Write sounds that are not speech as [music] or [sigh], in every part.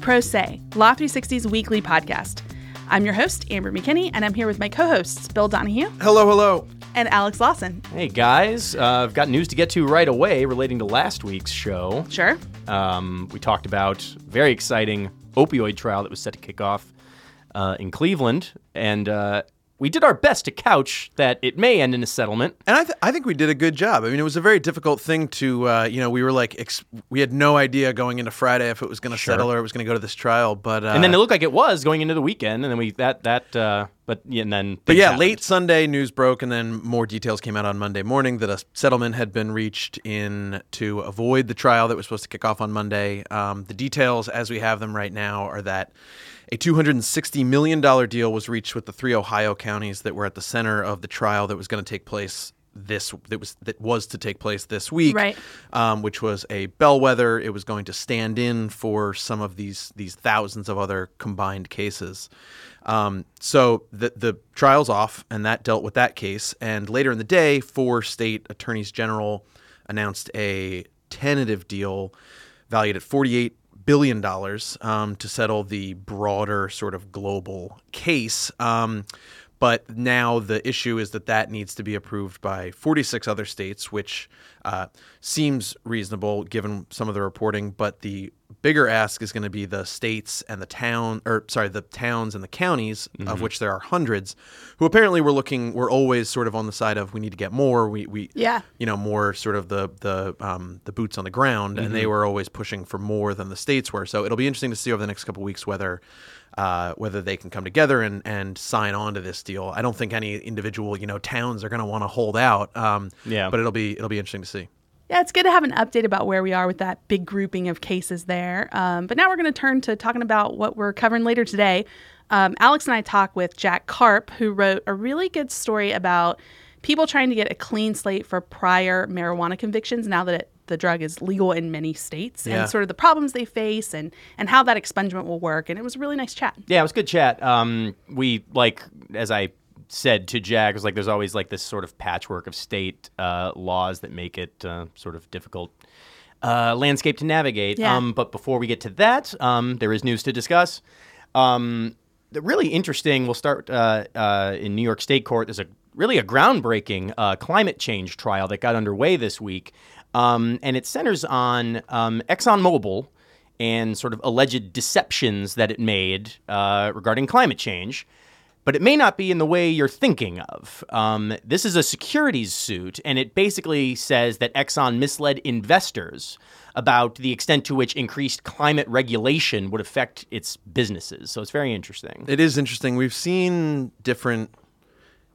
Pro Say, Law 360's weekly podcast. I'm your host, Amber McKinney, and I'm here with my co hosts, Bill Donahue Hello, hello. and Alex Lawson. Hey guys, uh, I've got news to get to right away relating to last week's show. Sure. Um, we talked about very exciting opioid trial that was set to kick off uh, in Cleveland, and uh, we did our best to couch that it may end in a settlement. And I, th- I think we did a good job. I mean, it was a very difficult thing to, uh, you know, we were like, ex- we had no idea going into Friday if it was going to Sure. settle or it was going to go to this trial. But, uh, and then it looked like it was going into the weekend, and then we that that uh, but yeah, and then but yeah, happened. late Sunday news broke, and then more details came out on Monday morning that a settlement had been reached in to avoid the trial that was supposed to kick off on Monday. Um, the details, as we have them right now, are that a $260 million deal was reached with the three Ohio counties that were at the center of the trial that was going to take place this that was that was to take place this week Right. um, which was a bellwether. It was going to stand in for some of these these thousands of other combined cases. Um, so the the trial's off and that dealt with that case. And later in the day four state attorneys general announced a tentative deal valued at 48 billion dollars um, to settle the broader sort of global case. Um, but now the issue is that that needs to be approved by 46 other states, which uh, seems reasonable given some of the reporting. But the bigger ask is going to be the states and the town, or sorry, the towns and the counties, of which there are hundreds, who apparently were looking, were always sort of on the side of we need to get more. We, we Yeah. you know, more sort of the the um, the boots on the ground, and they were always pushing for more than the states were. So it'll be interesting to see over the next couple of weeks whether uh, whether they can come together and and sign on to this deal. I don't think any individual you know towns are going to want to hold out. Um, Yeah. but it'll be it'll be interesting to see. Yeah, it's good to have an update about where we are with that big grouping of cases there. Um, but now we're going to turn to talking about what we're covering later today. Um, Alex and I talk with Jack Karp, who wrote a really good story about people trying to get a clean slate for prior marijuana convictions now that it, the drug is legal in many states Yeah. and sort of the problems they face and, and how that expungement will work. And it was a really nice chat. Yeah, it was good chat. Um, we like as I said to Jack, was like there's always like this sort of patchwork of state uh, laws that make it uh, sort of difficult uh, landscape to navigate. Yeah. Um, but before we get to that, um, there is news to discuss. Um, the really interesting. We'll start uh, uh, in New York State Court. There's a really a groundbreaking uh, climate change trial that got underway this week, um, and it centers on um, ExxonMobil and sort of alleged deceptions that it made uh, regarding climate change. But it may not be in the way you're thinking of. Um, this is a securities suit, and it basically says that Exxon misled investors about the extent to which increased climate regulation would affect its businesses. So it's very interesting. It is interesting. We've seen different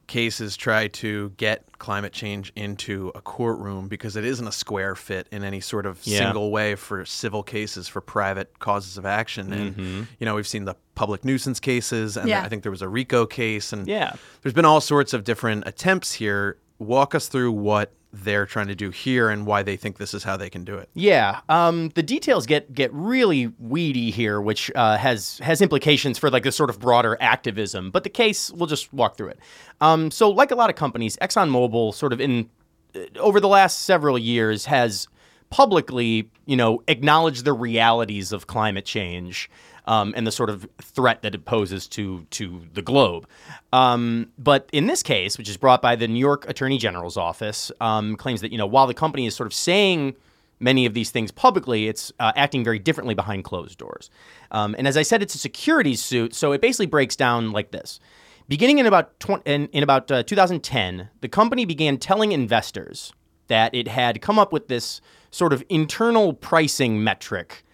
cases try to get climate change into a courtroom because it isn't a square fit in any sort of Yeah. single way for civil cases for private causes of action. And you know, we've seen the public nuisance cases, and Yeah. I think there was a RICO case, and Yeah. there's been all sorts of different attempts here. Walk us through what they're trying to do here and why they think this is how they can do it. Yeah, um, the details get get really weedy here, which uh, has has implications for like this sort of broader activism. But the case, we'll just walk through it. Um, so, like a lot of companies, ExxonMobil, sort of in uh, over the last several years, has publicly, you know, acknowledged the realities of climate change. Um, and the sort of threat that it poses to to the globe, um, but in this case, which is brought by the New York Attorney General's office, um, claims that you know while the company is sort of saying many of these things publicly, it's uh, acting very differently behind closed doors. Um, and as I said, it's a securities suit, so it basically breaks down like this. Beginning in about in, in about uh, 2010, the company began telling investors that it had come up with this sort of internal pricing metric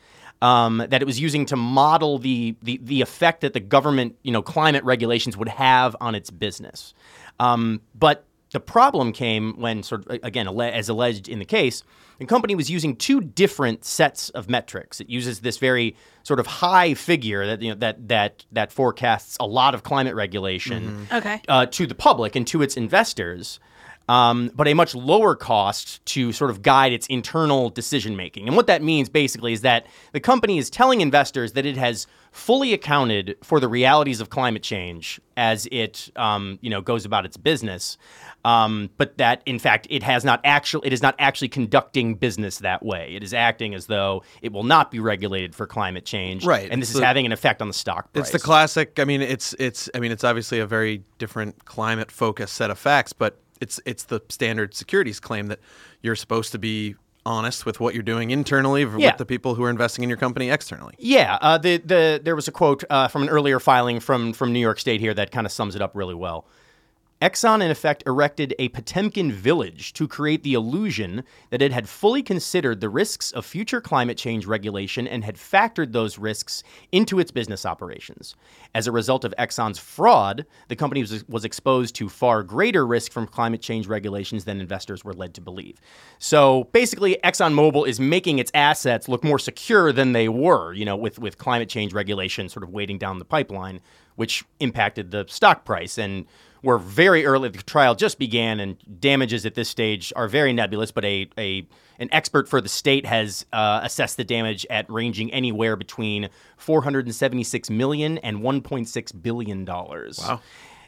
um, that it was using to model the, the the effect that the government, you know, climate regulations would have on its business. Um, but the problem came when, sort of, again, as alleged in the case, the company was using two different sets of metrics. It uses this very sort of high figure that you know that that that forecasts a lot of climate regulation Okay. uh, to the public and to its investors. Um, but a much lower cost to sort of guide its internal decision making. And what that means basically is that the company is telling investors that it has fully accounted for the realities of climate change as it um, you know goes about its business, um, but that in fact it has not actually it is not actually conducting business that way. It is acting as though it will not be regulated for climate change, Right. And this It's is having an effect on the stock price. It's the classic. I mean, it's it's. I mean, it's obviously a very different climate focused set of facts, but it's it's the standard securities claim that you're supposed to be honest with what you're doing internally Yeah. with the people who are investing in your company externally. Yeah, uh, the the there was a quote uh, from an earlier filing from from New York State here that kind of sums it up really well. Exxon, in effect, erected a Potemkin village to create the illusion that it had fully considered the risks of future climate change regulation and had factored those risks into its business operations. As a result of Exxon's fraud, the company was, was exposed to far greater risk from climate change regulations than investors were led to believe. So basically, ExxonMobil is making its assets look more secure than they were, you know, with, with climate change regulation sort of waiting down the pipeline, which impacted the stock price. And we're very early. The trial just began, and damages at this stage are very nebulous. But a, a an expert for the state has uh, assessed the damage at ranging anywhere between 476 million and 1.6 billion dollars. Wow.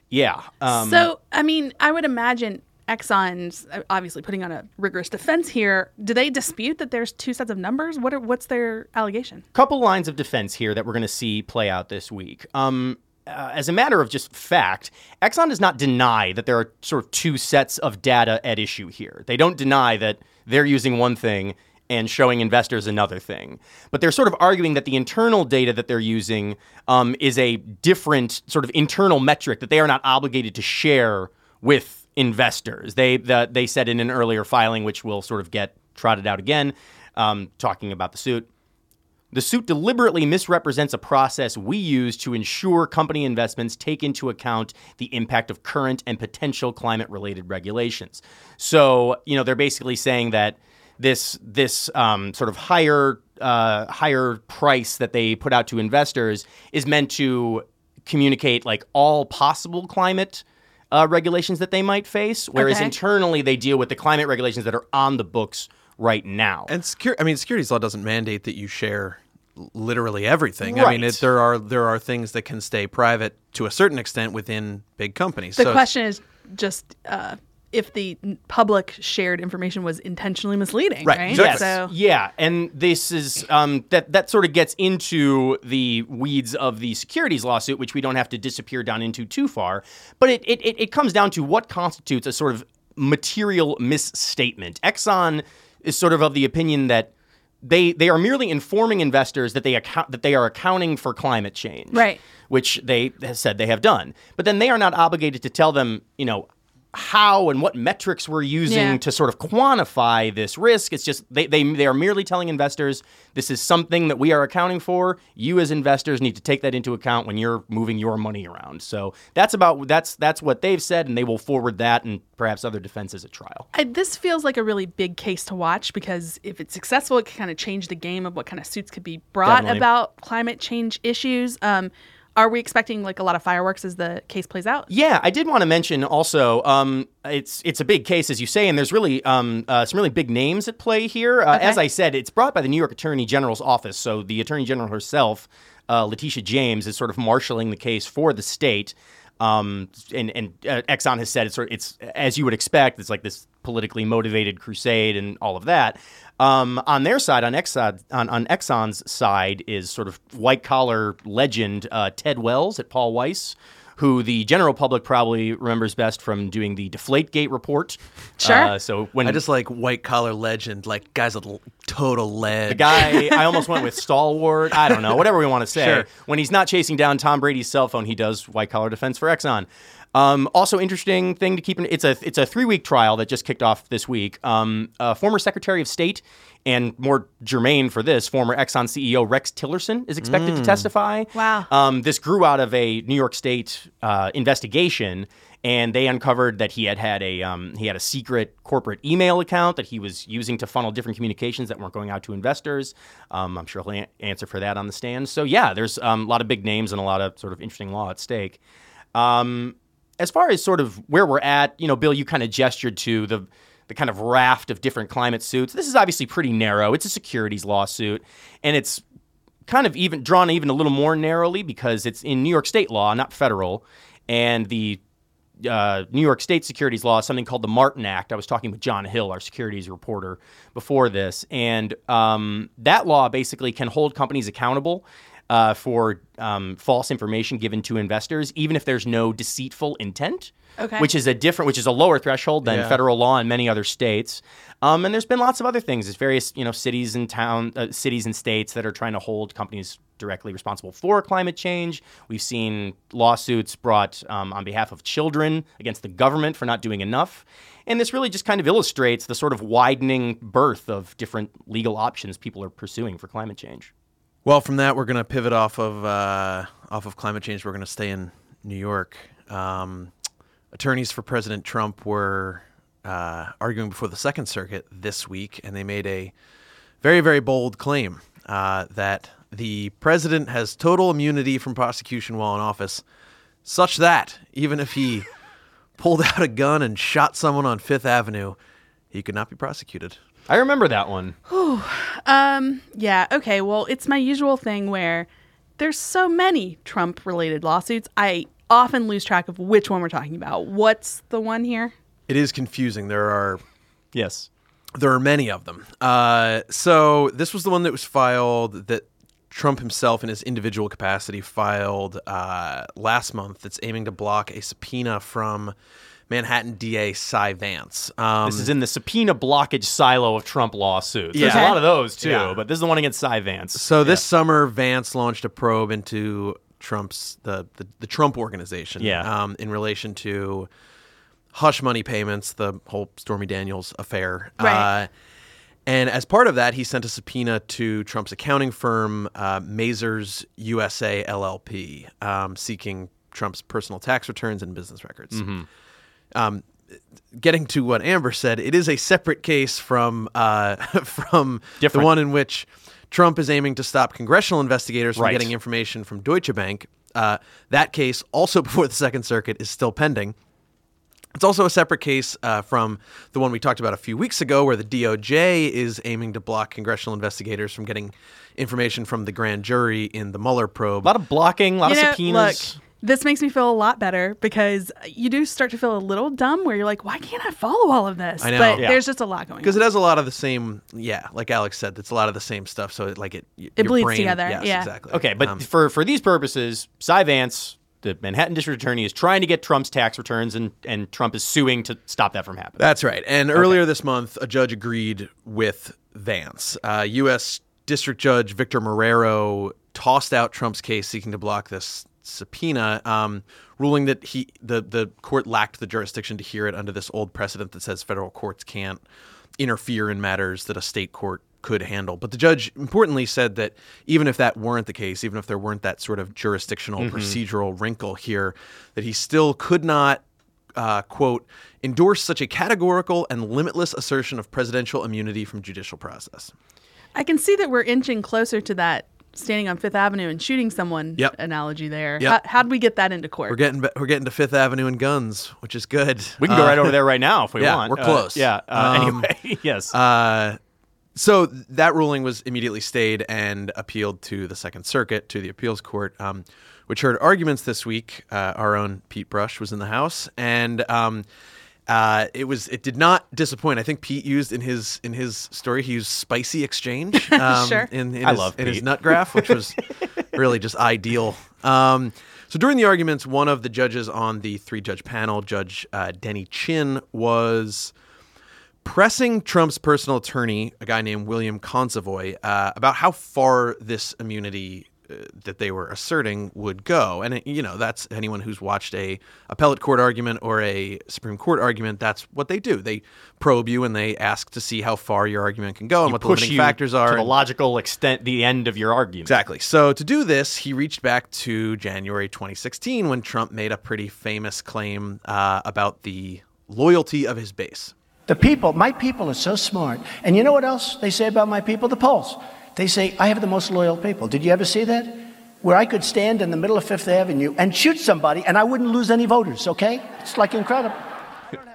Yeah. Um, so, I mean, I would imagine Exxon's uh, obviously putting on a rigorous defense here. Do they dispute that there's two sets of numbers? What are, what's their allegation? couple lines of defense here that we're going to see play out this week. Um, uh, as a matter of just fact, Exxon does not deny that there are sort of two sets of data at issue here. They don't deny that they're using one thing and showing investors another thing. But they're sort of arguing that the internal data that they're using um, is a different sort of internal metric that they are not obligated to share with investors. They the, they said in an earlier filing, which will sort of get trotted out again, um, talking about the suit. The suit deliberately misrepresents a process we use to ensure company investments take into account the impact of current and potential climate related regulations. So, you know, they're basically saying that this this um, sort of higher uh, higher price that they put out to investors is meant to communicate like all possible climate uh, regulations that they might face, whereas Okay. internally they deal with the climate regulations that are on the books right now. And secure. I mean, securities law doesn't mandate that you share l- literally everything. I mean, it, there are there are things that can stay private to a certain extent within big companies. The so question is just uh, if the public shared information was intentionally misleading, Right, right? exactly. So, Yeah, and this is um, that that sort of gets into the weeds of the securities lawsuit, which we don't have to disappear down into too far. But it it, it, it comes down to what constitutes a sort of material misstatement. Exxon is sort of of the opinion that they they are merely informing investors that they account that they are accounting for climate change, Right. Which they have said they have done, but then they are not obligated to tell them, you know. How and what metrics we're using Yeah. to sort of quantify this risk. It's just they, they they are merely telling investors this is something that we are accounting for. You as investors need to take that into account when you're moving your money around. So that's about that's that's what they've said, and they will forward that and perhaps other defenses at trial. I, this feels like a really big case to watch because if it's successful, it can kind of change the game of what kind of suits could be brought Definitely. about climate change issues. Um, are we expecting like a lot of fireworks as the case plays out? Yeah, I did want to mention also. Um, it's it's a big case, as you say, and there's really um, uh, some really big names at play here. Uh, Okay. As I said, it's brought by the New York Attorney General's office, so the Attorney General herself, uh, Letitia James, is sort of marshaling the case for the state. Um, and and uh, Exxon has said it's it's as you would expect. It's like this politically motivated crusade and all of that. Um, on their side, on Exxon, on, on Exxon's side, is sort of white collar legend uh, Ted Wells at Paul Weiss, who the general public probably remembers best from doing the Deflategate report. Sure. Uh, so when I just like white collar legend, like guys with l- total lead. the guy, I almost went with stalwart. I don't know, whatever we want to [laughs] say. Sure. When he's not chasing down Tom Brady's cell phone, he does white collar defense for Exxon. Um, also, interesting thing to keep in it's a it's a three week trial that just kicked off this week. Um, uh, former Secretary of State and more germane for this, former Exxon CEO Rex Tillerson is expected to testify. Wow. Um, this grew out of a New York State uh, investigation, and they uncovered that he had had a um, he had a secret corporate email account that he was using to funnel different communications that weren't going out to investors. Um, I'm sure he'll a- answer for that on the stand. So yeah, there's um, a lot of big names and a lot of sort of interesting law at stake. Um, as far as sort of where we're at, you know, Bill, you kind of gestured to the the kind of raft of different climate suits. This is obviously pretty narrow. It's a securities lawsuit, and it's kind of even drawn even a little more narrowly because it's in New York state law, not federal, and the uh, New York State securities law, something called the Martin Act. I was talking with John Hill, our securities reporter, before this, and um, that law basically can hold companies accountable uh, for um, false information given to investors, even if there's no deceitful intent. Okay. Which is a different, which is a lower threshold than Yeah. federal law in many other states. Um, and there's been lots of other things. There's various, you know, cities and town, uh, cities and states that are trying to hold companies directly responsible for climate change. We've seen lawsuits brought um, on behalf of children against the government for not doing enough. And this really just kind of illustrates the sort of widening birth of different legal options people are pursuing for climate change. Well, from that, we're going to pivot off of uh, off of climate change. We're going to stay in New York. Um, attorneys for President Trump were uh, arguing before the Second Circuit this week, and they made a very, very bold claim uh, that the president has total immunity from prosecution while in office, such that even if he [laughs] pulled out a gun and shot someone on Fifth Avenue, he could not be prosecuted. I remember that one. Um, yeah, okay. Well, it's my usual thing where there's so many Trump related lawsuits. I often lose track of which one we're talking about. What's the one here? It is confusing. There are Yes. There are many of them. Uh, so this was the one that was filed that Trump himself, in his individual capacity, filed uh, last month. That's aiming to block a subpoena from Manhattan DA Cy Vance. Um, This is in the subpoena blockage silo of Trump lawsuits. There's a lot of those too, Yeah. but this is the one against Cy Vance. so this summer, Vance launched a probe into Trump's the the, the Trump organization. Yeah. Um, in relation to hush money payments, the whole Stormy Daniels affair. Right. Uh, and as part of that, he sent a subpoena to Trump's accounting firm, uh, Mazars USA LLP, um, seeking Trump's personal tax returns and business records. Um, getting to what Amber said, it is a separate case from uh, [laughs] from Different. the one in which Trump is aiming to stop congressional investigators from Right. getting information from Deutsche Bank. Uh, that case, also [laughs] before the Second Circuit, is still pending. It's also a separate case uh, from the one we talked about a few weeks ago, where the DOJ is aiming to block congressional investigators from getting information from the grand jury in the Mueller probe. A lot of blocking, a lot You of know, subpoenas. Look, this makes me feel a lot better because you do start to feel a little dumb where you're like, why can't I follow all of this? I know. But Yeah. there's just a lot going on. because it has a lot of the same, yeah, like Alex said, it's a lot of the same stuff. So it like it, y- It your bleeds brain- together, Yes, yeah. exactly. Okay, but Um, for for these purposes, Cy Vance, the Manhattan District Attorney, is trying to get Trump's tax returns, and and Trump is suing to stop that from happening. That's right. And earlier this month, a judge agreed with Vance. Uh, U.S. District Judge Victor Marrero tossed out Trump's case seeking to block this subpoena, um, ruling that he the the court lacked the jurisdiction to hear it under this old precedent that says federal courts can't interfere in matters that a state court could handle. But the judge importantly said that even if that weren't the case, even if there weren't that sort of jurisdictional procedural wrinkle here, that he still could not uh, quote, endorse such a categorical and limitless assertion of presidential immunity from judicial process. I can see that we're inching closer to that standing on Fifth Avenue and shooting someone Yep. analogy there. Yep. How, how'd we get that into court? We're getting we're getting to Fifth Avenue and guns, which is good. We can go Uh, right over there right now if we [laughs] yeah, want. we're Uh, close. yeah. Uh, Um, anyway, [laughs] yes. Uh, so that ruling was immediately stayed and appealed to the Second Circuit, to the appeals court, um, which heard arguments this week. Uh, our own Pete Brush was in the house, and um, uh, it was it did not disappoint. I think Pete used in his in his story he used spicy exchange. [laughs] Um, Sure. In, in I his, love in his Pete. nut graph, which was [laughs] really just ideal. Um, so during the arguments, one of the judges on the three judge panel, Judge uh, Denny Chin, was pressing Trump's personal attorney, a guy named William Consovoy, uh, about how far this immunity that they were asserting would go. And it, you know, that's anyone who's watched a appellate court argument or a Supreme Court argument. That's what they do. They probe you and they ask to see how far your argument can go and what the limiting you factors are. to the logical extent, the end of your argument. Exactly. So to do this, he reached back to January 2016 when Trump made a pretty famous claim uh, about the loyalty of his base. The people, my people are so smart. And you know what else they say about my people? The polls. They say, I have the most loyal people. Did you ever see that? where I could stand in the middle of Fifth Avenue and shoot somebody and I wouldn't lose any voters, okay? It's like incredible.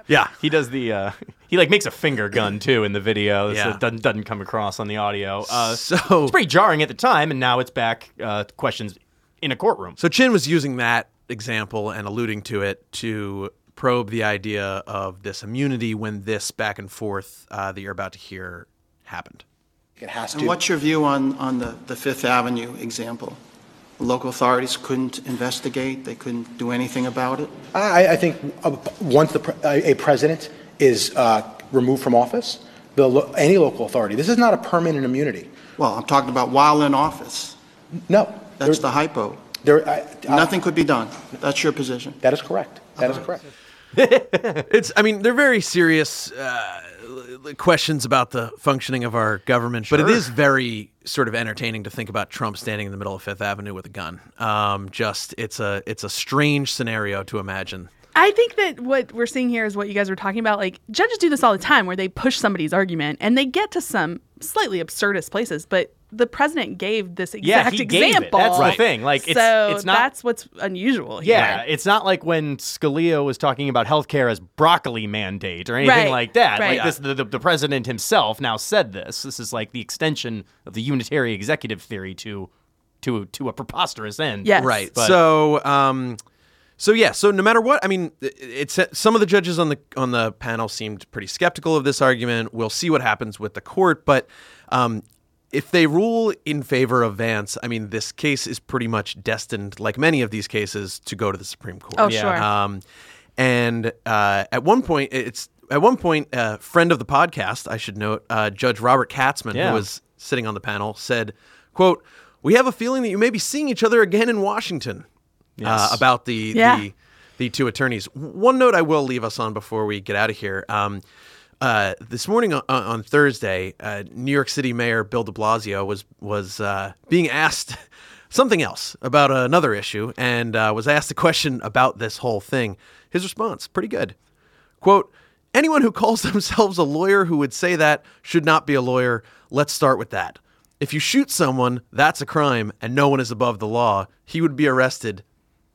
Yeah. He does the uh, he like makes a finger gun too in the video. Yeah. So it doesn't doesn't come across on the audio. Uh, So- it's pretty jarring at the time, and now it's back uh, questions in a courtroom. So Chin was using that example and alluding to it to probe the idea of this immunity when this back and forth uh, that you're about to hear happened. It has And to. what's your view on, on the, the Fifth Avenue example? Local authorities couldn't investigate, they couldn't do anything about it? I, I think uh, once the, pre- a a president is uh, removed from office, the, lo- any local authority, this is not a permanent immunity. Well, I'm talking about while in office. No. That's there- the hypo. There, I- I- Nothing could be done. That's your position. That is correct. That is correct. [laughs] It's, I mean, they're very serious uh, l- questions about the functioning of our government, but it is very sort of entertaining to think about Trump standing in the middle of Fifth Avenue with a gun. Um, just, it's a, it's a strange scenario to imagine. I think that what we're seeing here is what you guys were talking about. Like judges do this all the time, where they push somebody's argument and they get to some slightly absurdist places. But the president gave this Yeah, exact he gave it. example. That's the Right. thing. Like, it's- so it's not- that's what's unusual. Here. Yeah, it's not like when Scalia was talking about healthcare as broccoli mandate or anything Right, like that. right. Like this, the, the, the president himself now said this. This is like the extension of the unitary executive theory to to to a preposterous end. Yes. Right. But- so, um, so yeah. So no matter what, I mean, it- it's some of the judges on the on the panel seemed pretty skeptical of this argument. We'll see what happens with the court, but um, if they rule in favor of Vance, I mean, this case is pretty much destined, like many of these cases, to go to the Supreme Court. Oh, Yeah. sure. Um, and uh, at one point, it's at one point, a friend of the podcast, I should note, uh, Judge Robert Katzmann, Yeah. who was sitting on the panel, said, "quote We have a feeling that you may be seeing each other again in Washington." Uh, Yes. about the Yeah. the the two attorneys. One note I will leave us on before we get out of here. Um, uh, this morning on, on Thursday, uh, New York City Mayor Bill De Blasio was was uh, being asked [laughs] something else about another issue, and uh, was asked a question about this whole thing. His response pretty good. Quote. Anyone who calls [laughs] themselves a lawyer who would say that should not be a lawyer. Let's start with that. If you shoot someone, that's a crime, and no one is above the law. He would be arrested.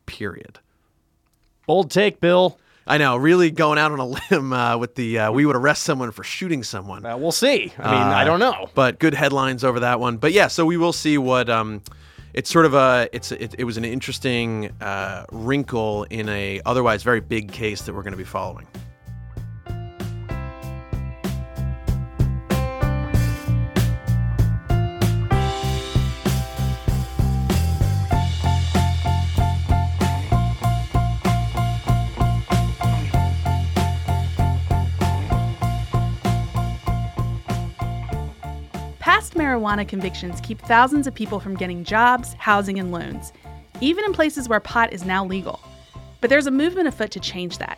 Period. bold take, Bill. I know, really going out on a [laughs] limb uh, with the uh, we would arrest someone for shooting someone. Uh, we'll see. I mean, I Uh, don't know. but good headlines over that one. But yeah, so we will see what um, it's sort of a it's it, it was an interesting uh, wrinkle in a otherwise very big case that we're going to be following. Marijuana convictions keep thousands of people from getting jobs, housing, and loans, even in places where pot is now legal. But there's a movement afoot to change that.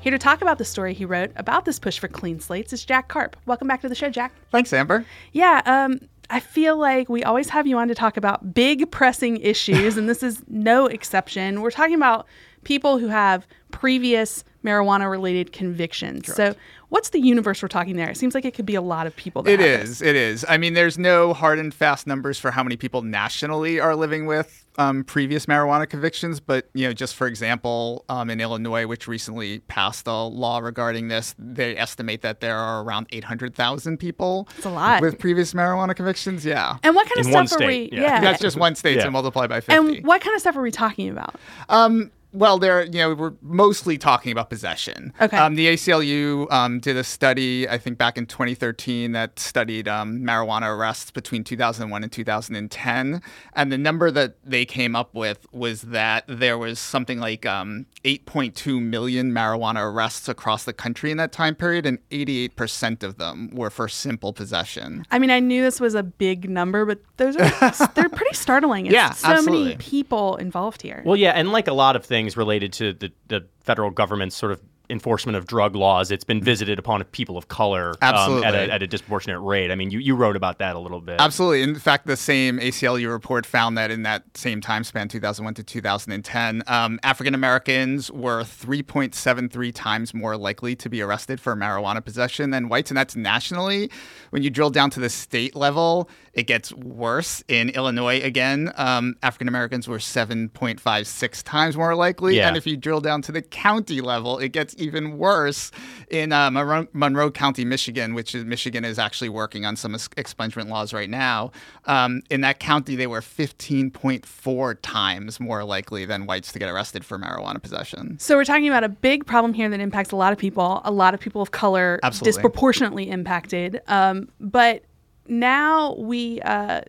Here to talk about the story he wrote about this push for clean slates is Jack Karp. Welcome back to the show, Jack. Thanks, Amber. Yeah, um, I feel like we always have you on to talk about big pressing issues, and this is no exception. We're talking about people who have previous marijuana related convictions. So, what's the universe we're talking there? It seems like it could be a lot of people. That It have is. this. It is. I mean, there's no hard and fast numbers for how many people nationally are living with um, previous marijuana convictions, but you know, just for example, um, in Illinois, which recently passed a law regarding this, they estimate that there are around 800,000 people It's a lot. with previous marijuana convictions. Yeah. And what kind of In one stuff are state, we? yeah. That's just one state, Yeah. so multiply by 50. And what kind of stuff are we talking about? Um, well, there, you know, we're mostly talking about possession. Okay. Um, the ACLU um, did a study, I think, back in 2013 that studied um, marijuana arrests between 2001 and 2010, and the number that they came up with was that there was something like um, 8.2 million marijuana arrests across the country in that time period, and 88% of them were for simple possession. I mean, I knew this was a big number, but those are they're pretty startling. It's [laughs] Yeah, so many people involved here. Well, yeah, and like a lot of things related to the, the federal government's sort of enforcement of drug laws, it's been visited upon people of color um, at, a, at a disproportionate rate. I mean, you, you wrote about that a little bit. Absolutely. In fact, the same ACLU report found that in that same time span, 2001 to 2010, um, African Americans were 3.73 times more likely to be arrested for marijuana possession than whites. And that's nationally. When you drill down to the state level, it gets worse. In Illinois, again, um, African Americans were 7.56 times more likely. Yeah. And if you drill down to the county level, it gets even worse. In uh, Monroe, Monroe County, Michigan, which is Michigan is actually working on some expungement laws right now. Um, in that county, they were 15.4 times more likely than whites to get arrested for marijuana possession. So we're talking about a big problem here that impacts a lot of people, a lot of people of color Absolutely. disproportionately impacted. Um, but now we, uh,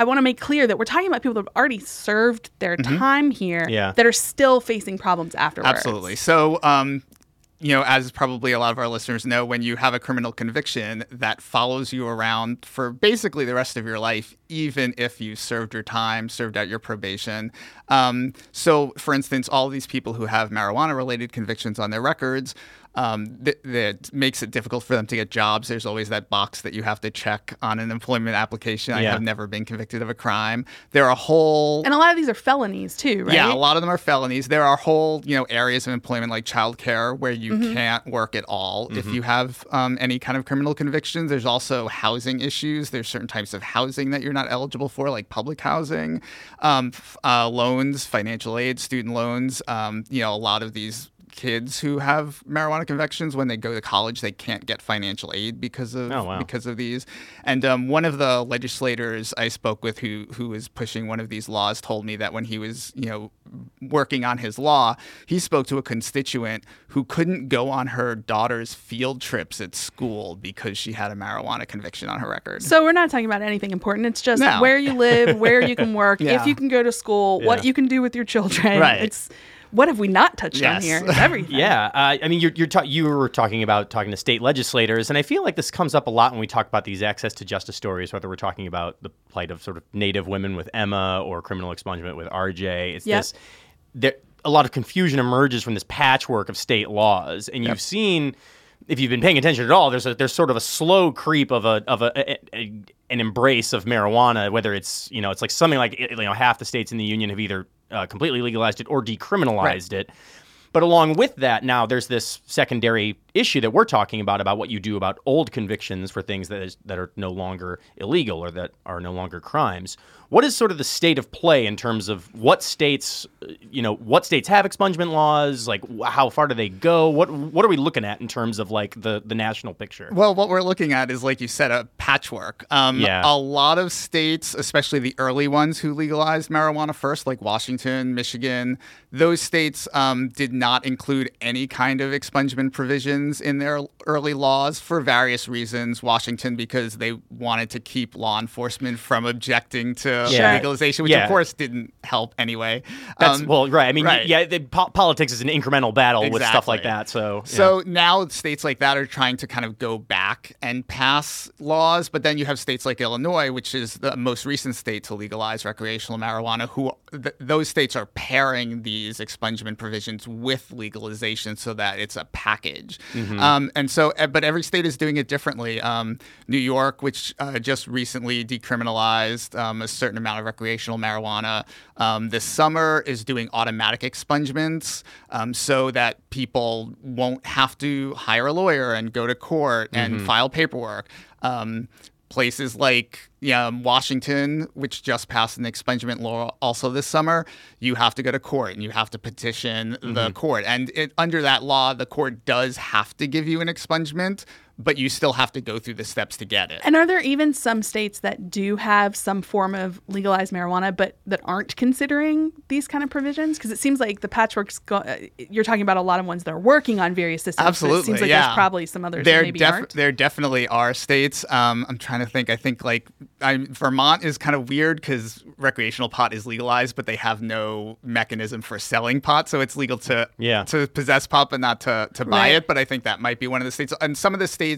I want to make clear that we're talking about people that have already served their time here Yeah. that are still facing problems afterwards. Absolutely. So, um, you know, as probably a lot of our listeners know, when you have a criminal conviction that follows you around for basically the rest of your life, even if you served your time, served out your probation. Um, so, for instance, all these people who have marijuana related convictions on their records, um, th- that makes it difficult for them to get jobs. There's always that box that you have to check on an employment application. I have never been convicted of a crime. There are whole And a lot of these are felonies too, right? yeah, a lot of them are felonies. There are whole, you know, areas of employment like childcare where you can't work at all if you have um, any kind of criminal convictions. There's also housing issues. There's certain types of housing that you're not eligible for, like public housing, um, f- uh, loans, financial aid, student loans. Um, you know, a lot of these kids who have marijuana convictions when they go to college they can't get financial aid because of Oh, wow. because of these and um, one of the legislators I spoke with who who was pushing one of these laws told me that when he was you know working on his law he spoke to a constituent who couldn't go on her daughter's field trips at school because she had a marijuana conviction on her record So we're not talking about anything important. It's just No. where you live, where you [laughs] can work, Yeah. if you can go to school, what you can do with your children. Right. It's what have we not touched on here? It's [laughs] everything. Yeah, uh, I mean, you're, you're ta- you were talking about talking to state legislators, and I feel like this comes up a lot when we talk about these access to justice stories, whether we're talking about the plight of sort of Native women with Emma or criminal expungement with RJ. It's Yep. this there a lot of confusion emerges from this patchwork of state laws, and you've seen. If you've been paying attention at all, there's a, there's sort of a slow creep of a of a, a, a an embrace of marijuana. Whether it's you know it's like something like you know half the states in the union have either uh, completely legalized it or decriminalized it. But along with that, now there's this secondary issue that we're talking about about what you do about old convictions for things that is that are no longer illegal or that are no longer crimes. What is sort of the state of play in terms of what states, uh, you know, what states have expungement laws? Like, how far do they go? What what are we looking at in terms of like the the national picture? Well, what we're looking at is, like you said, a patchwork. Um, Yeah. A lot of states, especially the early ones who legalized marijuana first, like Washington, Michigan, those states um, did not include any kind of expungement provisions in their early laws for various reasons. Washington, because they wanted to keep law enforcement from objecting to Yeah. legalization, which Yeah. of course didn't help anyway. That's Um, well, right. I mean, right. yeah, the, po- politics is an incremental battle with stuff like that. So, yeah. So now states like that are trying to kind of go back and pass laws, but then you have states like Illinois, which is the most recent state to legalize recreational marijuana, who th- those states are pairing these expungement provisions with legalization so that it's a package. Um, and so, eh, but every state is doing it differently. Um, New York, which uh, just recently decriminalized um, a certain amount of recreational marijuana um, this summer, is doing automatic expungements um, so that people won't have to hire a lawyer and go to court and file paperwork. Um, places like yeah, Washington, which just passed an expungement law also this summer, you have to go to court and you have to petition the mm-hmm. court. And it, under that law, the court does have to give you an expungement, but you still have to go through the steps to get it. And are there even some states that do have some form of legalized marijuana, but that aren't considering these kind of provisions? Because it seems like the patchwork's. Go- uh, you're talking about a lot of ones that are working on various systems. but Absolutely, it seems like yeah. there's probably some others there that maybe def- aren't. There definitely are states. Um, I'm trying to think. I think like I, Vermont is kind of weird because recreational pot is legalized, but they have no mechanism for selling pot, so it's legal to Yeah. to possess pot, but not to to buy Right. it. But I think that might be one of the states. And some of the states,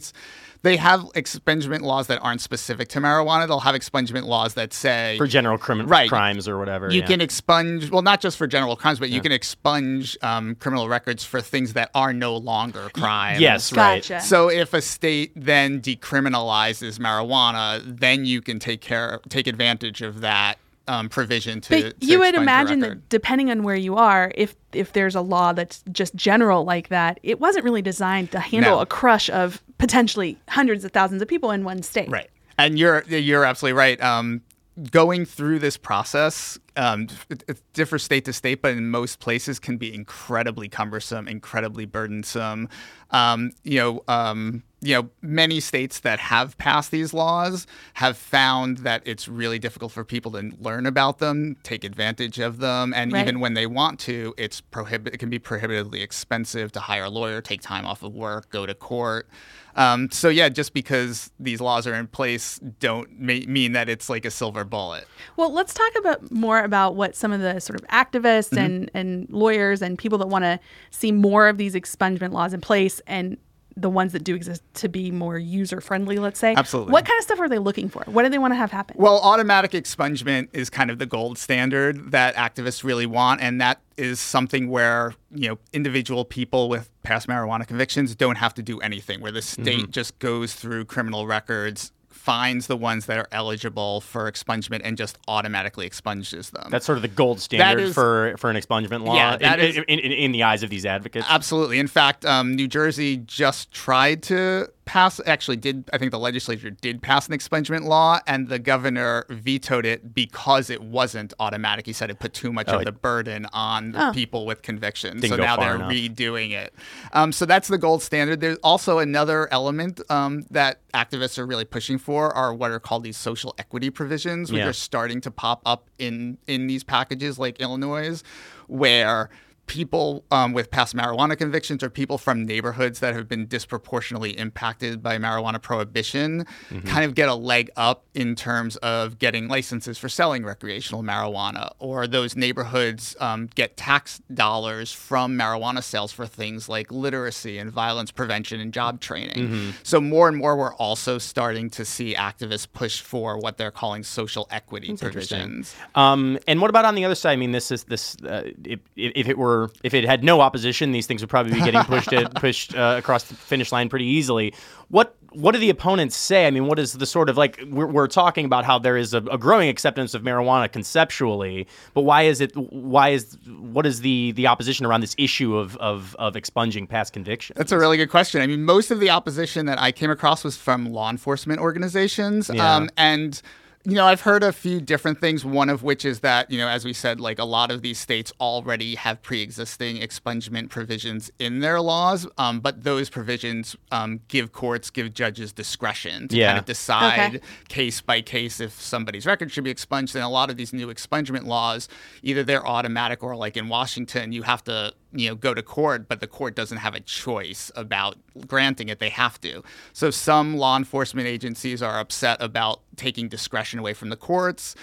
they have expungement laws that aren't specific to marijuana. They'll have expungement laws that say for general criminal Right. crimes or whatever. you yeah. can expunge well not just for general crimes but you can expunge um, criminal records for things that are no longer crimes Yes, right. So if a state then decriminalizes marijuana then you can take care take advantage of that um, provision to But to you would imagine that depending on where you are, if if there's a law that's just general like that, it wasn't really designed to handle No. a crush of potentially hundreds of thousands of people in one state. Right. And you're you're absolutely right. Um, going through this process, um, it, it differs state to state, but in most places can be incredibly cumbersome, incredibly burdensome. Um, you know, um, you know, many states that have passed these laws have found that it's really difficult for people to learn about them, take advantage of them, and Right. even when they want to, it's prohibit. It can be prohibitively expensive to hire a lawyer, take time off of work, go to court. Um, so yeah, just because these laws are in place, don't ma- mean that it's like a silver bullet. Well, let's talk about more about what some of the sort of activists Mm-hmm. and, and lawyers and people that want to see more of these expungement laws in place and the ones that do exist to be more user friendly, let's say. Absolutely. What kind of stuff are they looking for? What do they want to have happen? Well, automatic expungement is kind of the gold standard that activists really want, and that is something where you know individual people with past marijuana convictions don't have to do anything, where the state just goes through criminal records. Finds the ones that are eligible for expungement and just automatically expunges them. That's sort of the gold standard is- for for an expungement law Yeah, that in, is- in, in, in the eyes of these advocates. Absolutely. In fact, um, New Jersey just tried to pass, actually, did, I think the legislature did pass an expungement law, and the governor vetoed it because it wasn't automatic. He said it put too much Oh, of the burden on the people with convictions. Didn't so now they're enough. redoing it. Um, so that's the gold standard. There's also another element um, that activists are really pushing for are what are called these social equity provisions, which Yeah. are starting to pop up in in these packages like Illinois, where people um, with past marijuana convictions or people from neighborhoods that have been disproportionately impacted by marijuana prohibition kind of get a leg up in terms of getting licenses for selling recreational marijuana or those neighborhoods um, get tax dollars from marijuana sales for things like literacy and violence prevention and job training so more and more we're also starting to see activists push for what they're calling social equity provisions Um, and what about on the other side? I mean, this is this. Uh, if, if it were, if it had no opposition, these things would probably be getting pushed it, [laughs] pushed uh, across the finish line pretty easily. What what do the opponents say? I mean, what is the sort of like we're, we're talking about how there is a, a growing acceptance of marijuana conceptually, but why is it? Why is what is the the opposition around this issue of of, of expunging past convictions? That's a really good question. I mean, most of the opposition that I came across was from law enforcement organizations. Yeah. Um, and, you know, I've heard a few different things, one of which is that, you know, as we said, like a lot of these states already have pre existing expungement provisions in their laws, um, but those provisions um, give courts, give judges discretion to Yeah. kind of decide Okay. case by case if somebody's record should be expunged. And a lot of these new expungement laws, either they're automatic or like in Washington, you have to you know go to court, but the court doesn't have a choice about granting it. They have to. So some law enforcement agencies are upset about taking discretion away from the courts.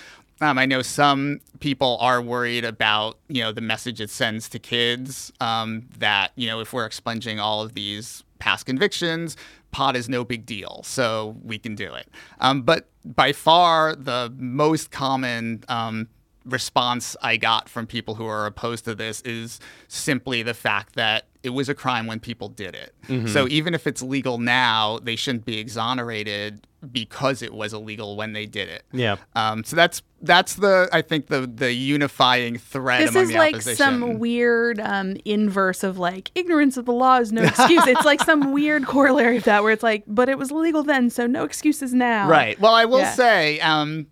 Um, I know some people are worried about you know the message it sends to kids um, that you know if we're expunging all of these past convictions, pot is no big deal, so we can do it. Um, but by far the most common um, response I got from people who are opposed to this is simply the fact that it was a crime when people did it. So even if it's legal now, they shouldn't be exonerated because it was illegal when they did it. Yeah. Um, so that's that's the I think the the unifying thread This among is the like opposition. some weird um, inverse of like ignorance of the law is no excuse. it's like some [laughs] weird corollary of that where it's like, but it was legal then, so no excuses now. Right. Well, I will Yeah. say, um,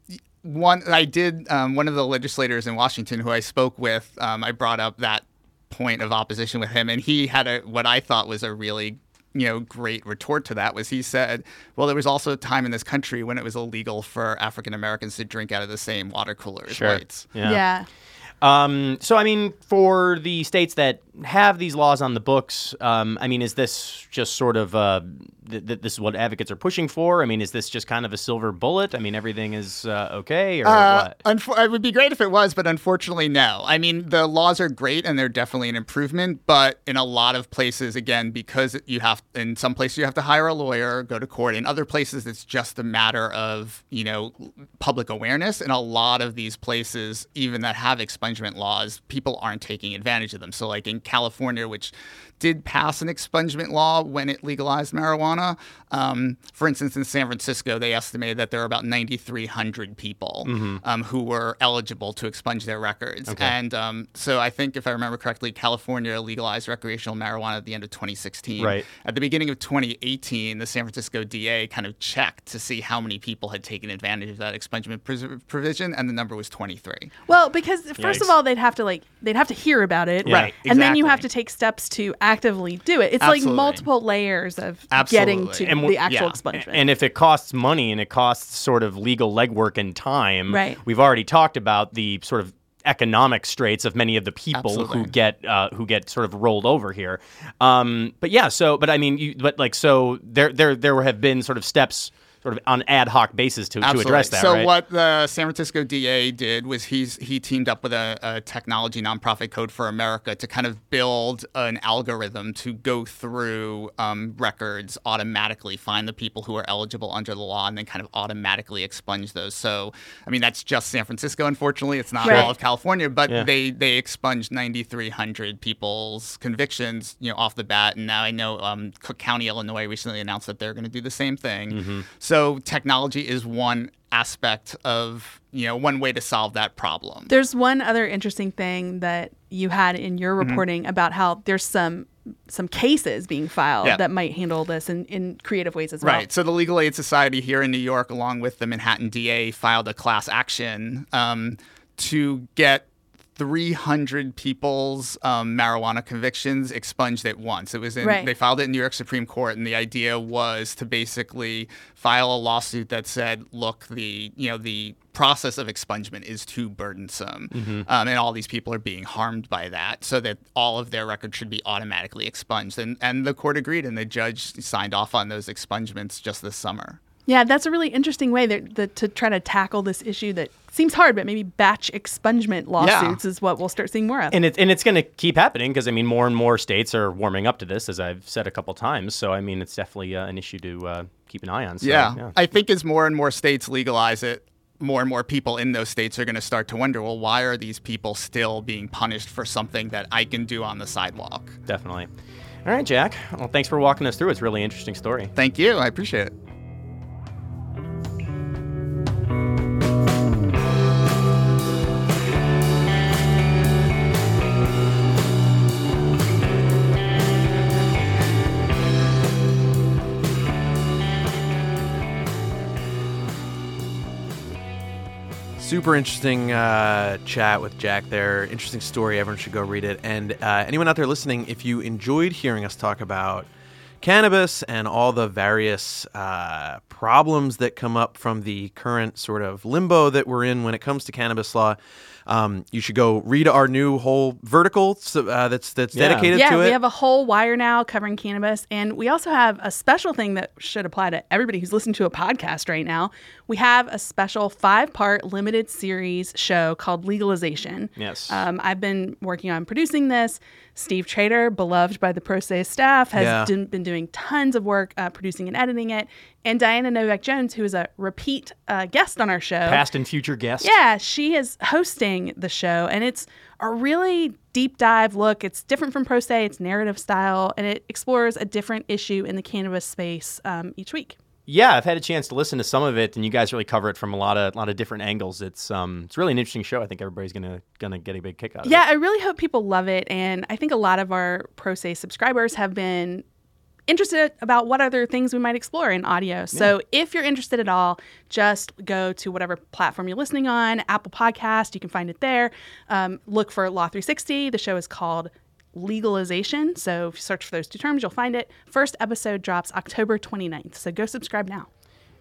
one I did um, one of the legislators in Washington who I spoke with. Um, I brought up that point of opposition with him, and he had a what I thought was a really you know great retort to that was he said well there was also a time in this country when it was illegal for african americans to drink out of the same water cooler as Sure. whites Yeah. Yeah. Um, so, I mean, for the states that have these laws on the books, um, I mean, is this just sort of uh, th- th- this is what advocates are pushing for? I mean, is this just kind of a silver bullet? I mean, everything is uh, okay, or Uh, what? unfor- it would be great if it was, but unfortunately, no. I mean, the laws are great and they're definitely an improvement, but in a lot of places, again, because you have, in some places, you have to hire a lawyer, go to court. In other places, it's just a matter of, you know, public awareness. In a lot of these places, even that have expungement laws, people aren't taking advantage of them. So, like in California, which did pass an expungement law when it legalized marijuana. Um, for instance, in San Francisco, they estimated that there were about 9,300 people um, who were eligible to expunge their records. And um, so I think, if I remember correctly, California legalized recreational marijuana at the end of 2016. Right. At the beginning of 2018, the San Francisco DA kind of checked to see how many people had taken advantage of that expungement pres- provision, and the number was 23. Well, because first of all, they'd have to like they'd have to hear about it, Right, And then you have to take steps to actively do it. It's like multiple layers of Absolutely. Getting to And the actual yeah. expungement. And if it costs money and it costs sort of legal legwork and time, Right. we've already talked about the sort of economic straits of many of the people who get uh, who get sort of rolled over here. Um, but yeah, so but I mean, you, but like so there there there have been sort of steps sort of on ad hoc basis to, to address that. So right? what the San Francisco DA did was he's he teamed up with a, a technology nonprofit Code for America to kind of build an algorithm to go through um, records automatically, find the people who are eligible under the law, and then kind of automatically expunge those. So I mean that's just San Francisco. Unfortunately, it's not Right. all of California, but Yeah. they they expunged 9,300 people's convictions, you know, off the bat. And now I know um, Cook County, Illinois, recently announced that they're going to do the same thing. Mm-hmm. So technology is one aspect of you know one way to solve that problem. There's one other interesting thing that you had in your Mm-hmm. reporting about how there's some some cases being filed Yeah. that might handle this in, in creative ways as well. Right. So the Legal Aid Society here in New York, along with the Manhattan DA, filed a class action um, to get 300 people's um, marijuana convictions expunged at once. It was in, Right. they filed it in New York Supreme Court, and the idea was to basically file a lawsuit that said, look, the you know the process of expungement is too burdensome, um, and all these people are being harmed by that, so that all of their records should be automatically expunged. And and the court agreed, and the judge signed off on those expungements just this summer. Yeah, that's a really interesting way that, that to try to tackle this issue that seems hard, but maybe batch expungement lawsuits is what we'll start seeing more of. and it, and it's going to keep happening because I mean more and more states are warming up to this, as I've said a couple times. So I mean it's definitely uh, an issue to uh, keep an eye on. So, yeah. I think as more and more states legalize it, more and more people in those states are going to start to wonder, well, why are these people still being punished for something that I can do on the sidewalk? definitely. All right, Jack. Well, thanks for walking us through. It's a really interesting story. Thank you. I appreciate it. Super interesting uh, chat with Jack there. Interesting story. Everyone should go read it. And uh, anyone out there listening, if you enjoyed hearing us talk about cannabis and all the various uh, problems that come up from the current sort of limbo that we're in when it comes to cannabis law, um, you should go read our new whole vertical uh, that's that's Yeah. dedicated yeah, to it. Yeah, we have a whole wire now covering cannabis, and we also have a special thing that should apply to everybody who's listening to a podcast right now. We have a special five-part limited series show called Legalization. Yes. um, I've been working on producing this. Steve Trader, beloved by the Pro Say staff, has Yeah. done- been doing tons of work uh, producing and editing it. And Diana Novak Jones, who is a repeat uh, guest on our show, Past and future guests. yeah, she is hosting the show, and it's a really deep dive look. It's different from Pro Say, it's narrative style, and it explores a different issue in the cannabis space um, each week. Yeah, I've had a chance to listen to some of it, and you guys really cover it from a lot of lot of different angles. It's um, it's really an interesting show. I think everybody's gonna gonna get a big kick out of Yeah, it. Yeah, I really hope people love it, and I think a lot of our Pro Say subscribers have been interested about what other things we might explore in audio. So if you're interested at all, just go to whatever platform you're listening on, Apple Podcast, you can find it there. Um, look for Law 360. The show is called Legalization. So if you search for those two terms, you'll find it. First episode drops October 29th. So go subscribe now.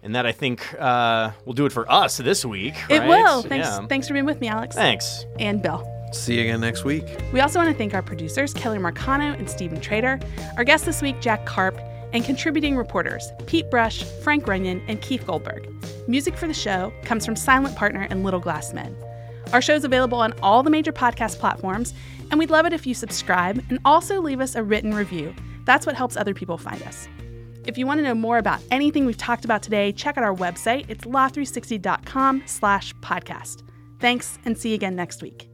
And that I think uh, will do it for us this week. It right? will. Thanks, Yeah. thanks for being with me, Alex. Thanks. And Bill. See you again next week. We also want to thank our producers, Kelly Marcano and Stephen Trader. Our guest this week, Jack Karp. and contributing reporters Pete Brush, Frank Runyon, and Keith Goldberg. Music for the show comes from Silent Partner and Little Glass Men. Our show is available on all the major podcast platforms, and we'd love it if you subscribe and also leave us a written review. That's what helps other people find us. If you want to know more about anything we've talked about today, check out our website. It's law360.com slash podcast. Thanks, and see you again next week.